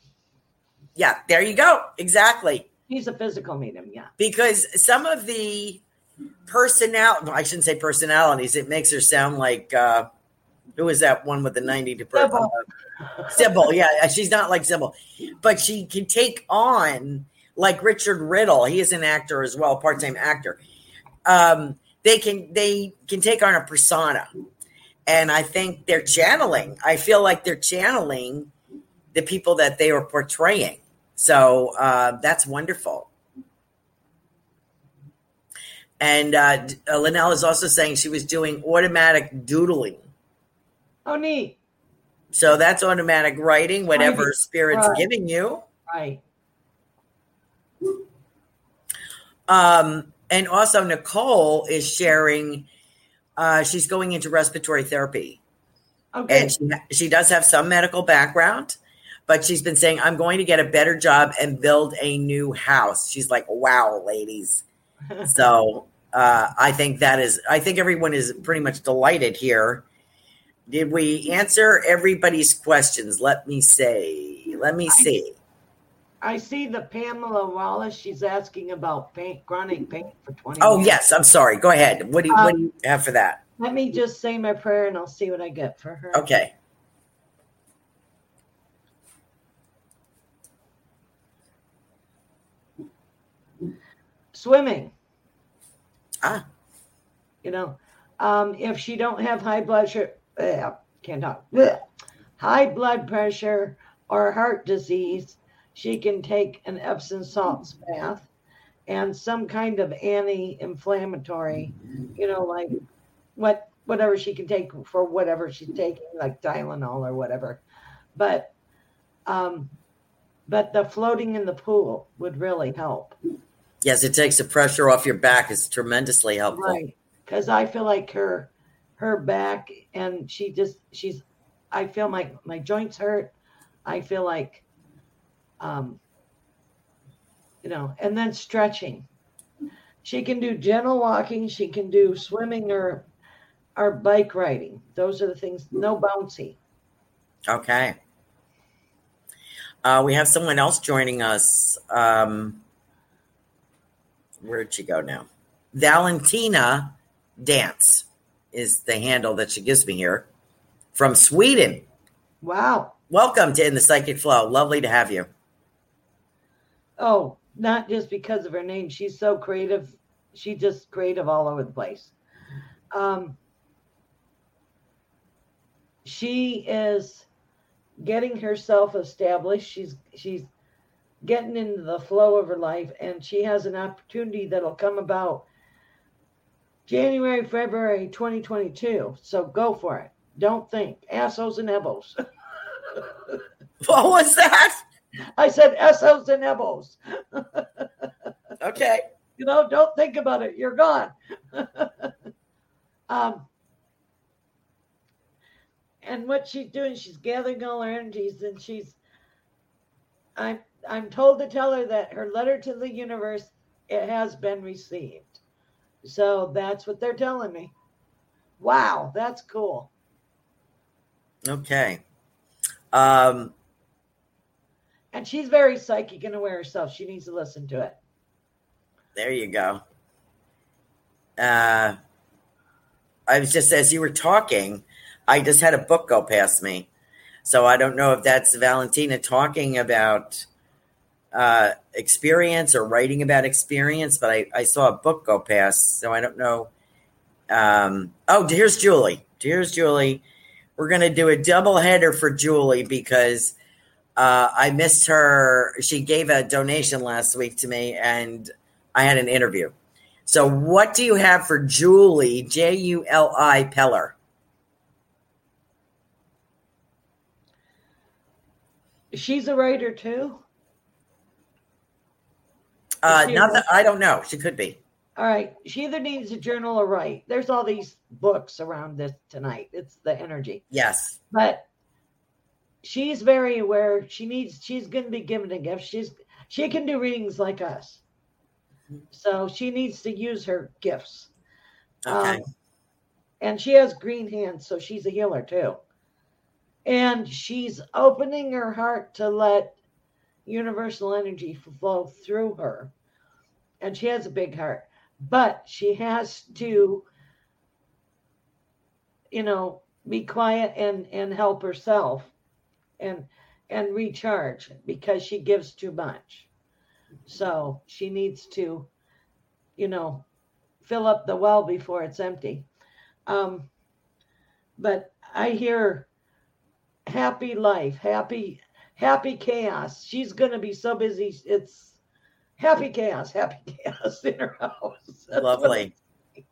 Yeah, there you go. Exactly. She's a physical medium. Yeah. because some of the personality I shouldn't say personalities, it makes her sound like uh who is that one with the 90 to Sybil. Sybil, yeah, she's not like Sybil, but she can take on like Richard Riddle. He is an actor as well, part-time actor. Um, they can they can take on a persona, and I think they're channeling. I feel like they're channeling the people that they are portraying. So uh, that's wonderful. And uh, uh, Linnell is also saying she was doing automatic doodling. Oh, neat. So that's automatic writing, whatever Right. spirit's Right. giving you. Right. Um, and also, Nicole is sharing. Uh, she's going into respiratory therapy, Okay. and she, she does have some medical background, but she's been saying, "I'm going to get a better job and build a new house." She's like, "Wow, ladies!" so uh, I think that is. I think everyone is pretty much delighted here. Did we answer everybody's questions? Let me say. Let me see. I see the Pamela Wallace. She's asking about pain, chronic pain for 20 Oh years. yes, I'm sorry. Go ahead. What do you, what do you have for that? Let me just say my prayer and I'll see what I get for her. Okay. Swimming. Ah. You know, um, if she don't have high blood sugar, ugh, can't talk. High blood pressure or heart disease, she can take an Epsom salts bath and some kind of anti-inflammatory, you know, like what whatever she can take for whatever she's taking, like Tylenol or whatever. But um, but the floating in the pool would really help. Yes, it takes the pressure off your back. It's tremendously helpful. Right. Because I feel like her her back, and she just she's. I feel my my joints hurt. I feel like, um, you know, and then stretching. She can do gentle walking. She can do swimming or or bike riding. Those are the things. No bouncy. Okay. Uh, we have someone else joining us. Um, where'd she go now? Valentina Dance is the handle that she gives me here from Sweden. Wow. Welcome to In the Psychic Flow. Lovely to have you. Oh, not just because of her name. She's so creative. She's just creative all over the place. Um, she is getting herself established. She's she's getting into the flow of her life, and she has an opportunity that'll come about January, February 2022. So go for it. Don't think assholes and ebos. what was that? I said assholes and ebos. okay. You know, don't think about it. You're gone. um, and what she's doing, she's gathering all her energies, and she's. I'm I'm told to tell her that her letter to the universe it has been received. So that's what they're telling me. Wow, that's cool. Okay. Um, and she's very psychic and aware herself. She needs to listen to it. There you go. Uh, I was just as you were talking, I just had a book go past me. So I don't know if that's Valentina talking about uh, experience or writing about experience, but I, I saw a book go past. So I don't know. Um, oh, here's Julie. Here's Julie. We're going to do a double header for Julie because uh, I missed her. She gave a donation last week to me and I had an interview. So, what do you have for Julie, J U L I Peller? She's a writer too. Uh, not that I don't know. She could be. All right. She either needs a journal or write. There's all these books around this tonight. It's the energy. Yes. But she's very aware. She needs. She's going to be given a gift. She's she can do readings like us. So she needs to use her gifts. Okay. Um, and she has green hands, so she's a healer too. And she's opening her heart to let universal energy flow through her. And she has a big heart, but she has to, you know, be quiet and and help herself and and recharge because she gives too much. So she needs to, you know, fill up the well before it's empty. Um, but I hear happy life, happy happy chaos. She's going to be so busy. It's happy chaos, happy chaos in her house. That's Lovely. I,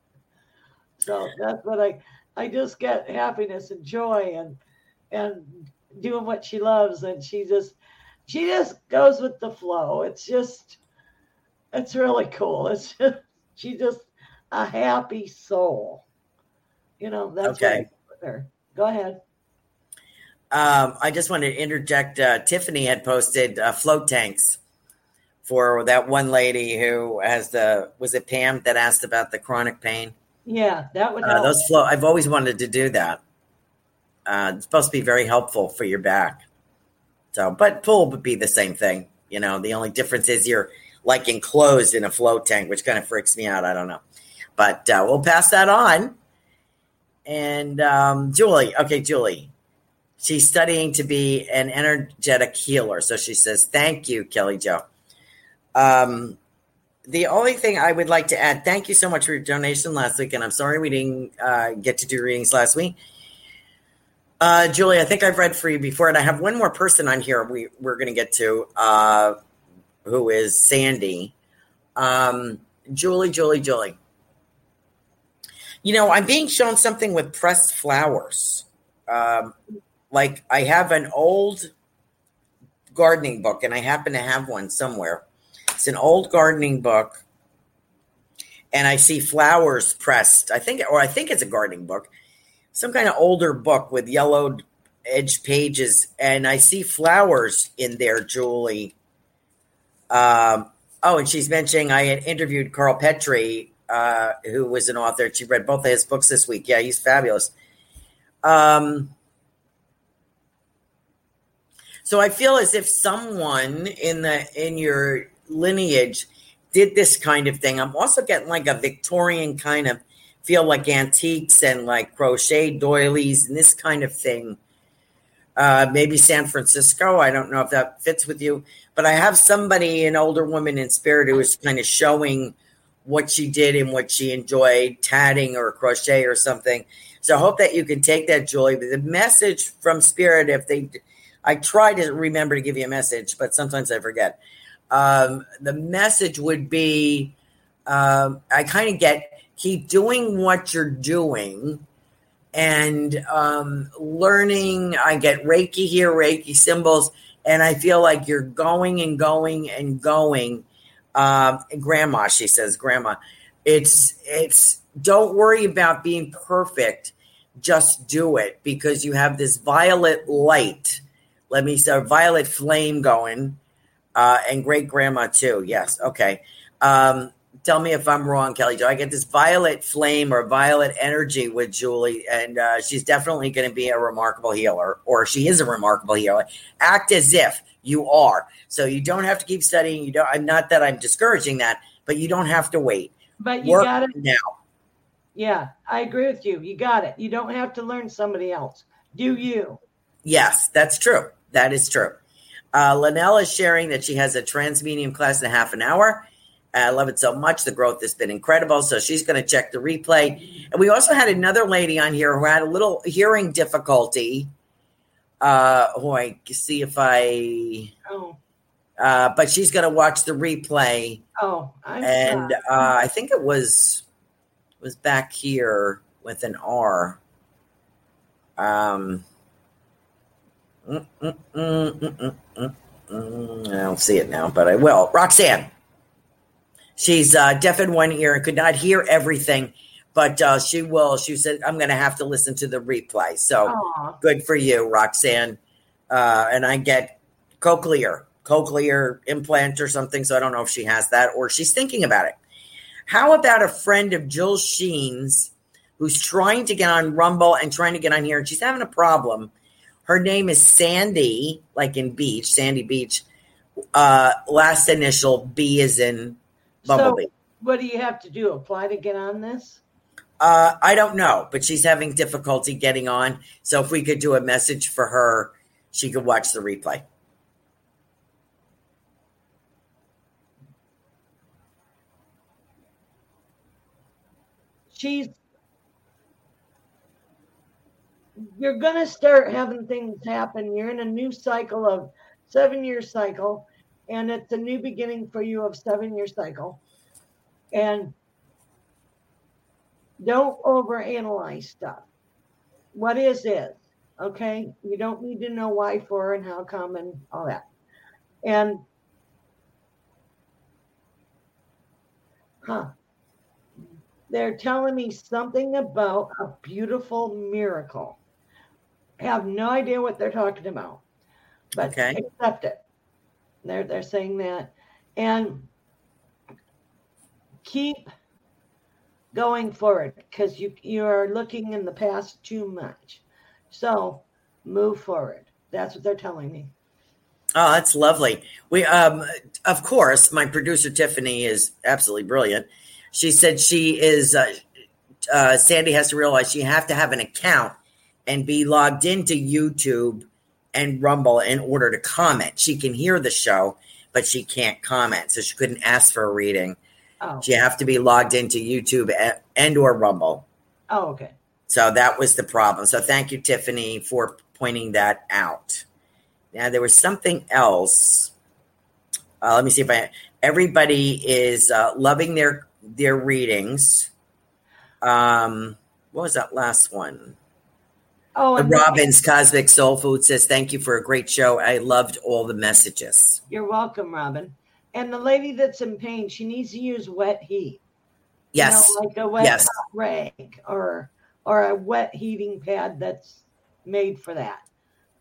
so that's what I, I just get happiness and joy and, and doing what she loves. And she just, she just goes with the flow. It's just, it's really cool. It's just, she just a happy soul. You know, that's okay. Go ahead. Um, I just wanted to interject. Uh, Tiffany had posted uh, float tanks for that one lady who has the was it Pam that asked about the chronic pain. Yeah, that would uh, help. those float. I've always wanted to do that. Uh, it's supposed to be very helpful for your back. So, but pool would be the same thing. You know, the only difference is you're like enclosed in a float tank, which kind of freaks me out. I don't know, but uh, we'll pass that on. And um, Julie, okay, Julie, She's studying to be an energetic healer. So she says, Thank you, Kelly Joe. Um, the only thing I would like to add, thank you so much for your donation last week. And I'm sorry we didn't uh, get to do readings last week. Uh, Julie, I think I've read for you before, and I have one more person on here we, we're going to get to, uh, who is Sandy. Um, Julie, Julie, Julie. You know, I'm being shown something with pressed flowers. Um, like I have an old gardening book, and I happen to have one somewhere. It's an old gardening book, and I see flowers pressed. I think, or I think it's a gardening book, some kind of older book with yellowed edge pages, and I see flowers in there, Julie. Um, oh, and she's mentioning I had interviewed Carl Petrie, uh, who was an author. She read both of his books this week. Yeah, he's fabulous. Um, so I feel as if someone in the in your lineage did this kind of thing. I'm also getting like a Victorian kind of feel like antiques and like crochet doilies and this kind of thing. Uh, maybe San Francisco. I don't know if that fits with you, but I have somebody, an older woman in spirit, who is kind of showing what she did and what she enjoyed, tatting or crochet or something. So I hope that you can take that, Julie. But the message from spirit, if they, I try to remember to give you a message, but sometimes I forget. Um, the message would be, um, I kind of get keep doing what you're doing and um, learning. I get Reiki here, Reiki symbols, and I feel like you're going and going and going. Um, grandma, she says, Grandma, it's it's. Don't worry about being perfect. Just do it because you have this violet light. Let me start violet flame going, uh, and great grandma too. Yes, okay. Um, tell me if I'm wrong, Kelly Do I get this violet flame or violet energy with Julie, and uh, she's definitely going to be a remarkable healer, or she is a remarkable healer. Act as if you are. So you don't have to keep studying. You don't. I'm not that I'm discouraging that, but you don't have to wait. But you got it now. Yeah, I agree with you. You got it. You don't have to learn somebody else. Do you? Yes, that's true. That is true. Uh, Linnell is sharing that she has a trance medium class in a half an hour. I love it so much. The growth has been incredible. So she's going to check the replay. And we also had another lady on here who had a little hearing difficulty. Uh, who I see if I. Oh. Uh, but she's going to watch the replay. Oh, I'm and uh, I think it was was back here with an R. Um. Mm, mm, mm, I don't see it now, but I will. Roxanne. She's uh, deaf in one ear and could not hear everything, but uh, she will. She said, "I'm going to have to listen to the replay." So Aww. good for you, Roxanne. Uh, and I get cochlear, cochlear implant or something. So I don't know if she has that or she's thinking about it. How about a friend of Jill Sheen's who's trying to get on Rumble and trying to get on here, and she's having a problem. Her name is Sandy, like in Beach, Sandy Beach. Uh, last initial B is in Bumblebee. So, what do you have to do? Apply to get on this? Uh, I don't know, but she's having difficulty getting on. So if we could do a message for her, she could watch the replay. She's you're going to start having things happen. You're in a new cycle of seven year cycle, and it's a new beginning for you of seven year cycle. And don't overanalyze stuff. What is is, okay? You don't need to know why, for, and how come, and all that. And huh, they're telling me something about a beautiful miracle. Have no idea what they're talking about, but Okay. accept it. They're they're saying that, and keep going forward because you you are looking in the past too much. So move forward. That's what they're telling me. Oh, that's lovely. We, um, of course, my producer Tiffany is absolutely brilliant. She said she is. Uh, uh, Sandy has to realize you have to have an account and be logged into YouTube and Rumble in order to comment. She can hear the show, but she can't comment, so she couldn't ask for a reading. Oh, She have to be logged into YouTube and or Rumble. oh, okay. So that was the problem. So thank you, Tiffany, for pointing that out. Now there was something else. Uh, let me see if I. Everybody is uh, loving their their readings. Um, what was that last one? Oh, The Robbins Cosmic Soul Food says, "Thank you for a great show. I loved all the messages." You're welcome, Robin. And the lady that's in pain, she needs to use wet heat. Yes, You know, like a wet Yes. rag or or a wet heating pad that's made for that.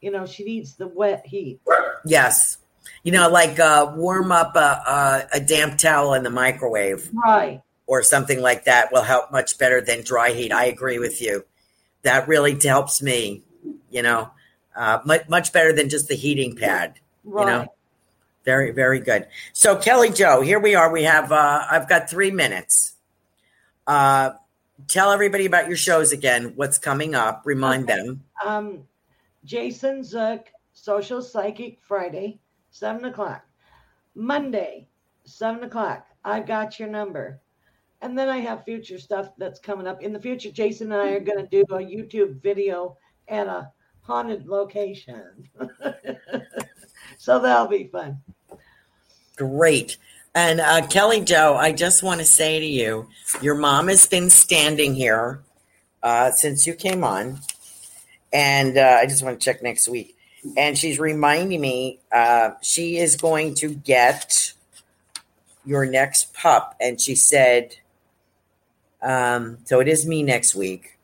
You know, she needs the wet heat. Yes. You know, like uh, warm up a, a, a damp towel in the microwave Right. or something like that will help much better than dry heat. I agree with you. That really helps me, you know, uh, much, much better than just the heating pad. Right. You know, very, very good. So, Kelly Joe, here we are. We have, uh, I've got three minutes. Uh, tell everybody about your shows again, what's coming up, remind them. Um, Jason Zook, Social Psychic Friday, 7 o'clock. Monday, 7 o'clock. I've got your number. And then I have future stuff that's coming up. In the future, Jason and I are going to do a YouTube video at a haunted location. so that'll be fun. Great. And uh, Kelly Joe, I just want to say to you, your mom has been standing here uh, since you came on. And uh, I just want to check next week. And she's reminding me uh, she is going to get your next pup. And she said, um, so it is me next week.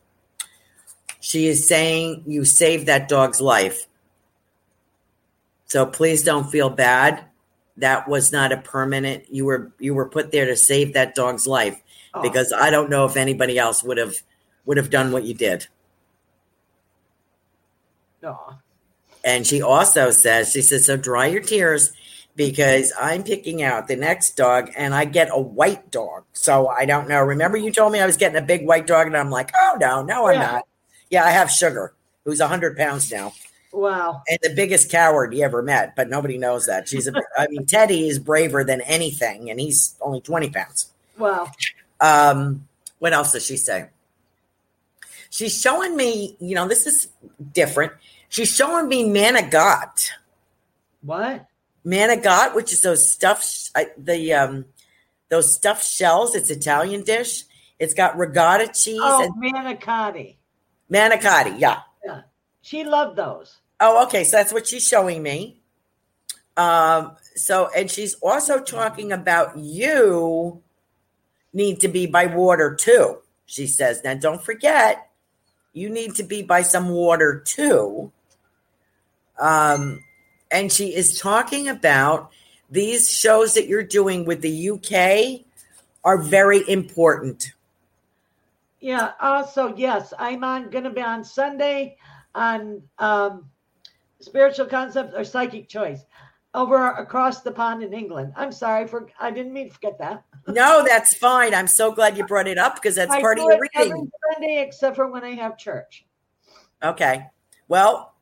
She is saying you saved that dog's life. So please don't feel bad. That was not a permanent. You were you were put there to save that dog's life Oh. because I don't know if anybody else would have would have done what you did. Aw. And she also says, she says, so dry your tears because I'm picking out the next dog and I get a white dog. So I don't know. Remember you told me I was getting a big white dog and I'm like, oh no, no, I'm Yeah. not. Yeah, I have sugar, who's hundred pounds now. Wow. and the biggest coward you ever met, but nobody knows that. She's a, I mean, Teddy is braver than anything, and he's only 20 pounds. Wow. Um, what else does she say? She's showing me, you know, this is different. She's showing me manigot. What? Manigot, which is those stuffed, the, um, those stuffed shells. It's Italian dish. It's got ricotta cheese Oh, and manicotti. manicotti. Yeah. Yeah. She loved those. Oh, okay. So that's what she's showing me. Um, so and she's also talking about you need to be by water too. She says, now don't forget, you need to be by some water too. Um, and she is talking about these shows that you're doing with the UK are very important. Yeah. Also, yes, I'm on going to be on Sunday on um, spiritual concepts or psychic choice over across the pond in England. I'm sorry for I didn't mean to forget that. No, that's fine. I'm so glad you brought it up because that's I part of your reading. Sunday except for when I have church. Okay. Well,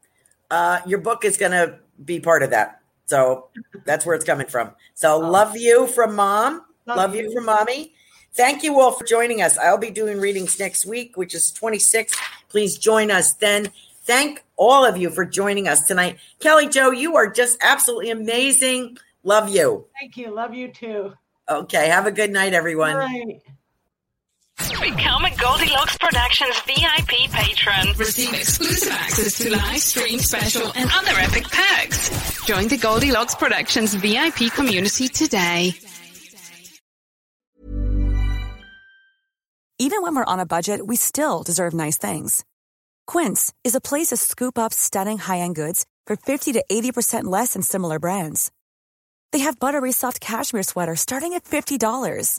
uh, your book is going to be part of that. So that's where it's coming from. So oh. love you from mom. Love, Love you. you. from mommy. Thank you all for joining us. I'll be doing readings next week, which is 26. Please join us then. Thank all of you for joining us tonight. Kelly Joe, you are just absolutely amazing. Love you. Thank you. Love you too. Okay. Have a good night, everyone. Bye. Become a Goldilocks Productions VIP patron. Receive exclusive access to live stream special and other epic perks. Join the Goldilocks Productions VIP community today. Even when we're on a budget, we still deserve nice things. Quince is a place to scoop up stunning high-end goods for 50 to 80% less than similar brands. They have buttery soft cashmere sweaters starting at $50,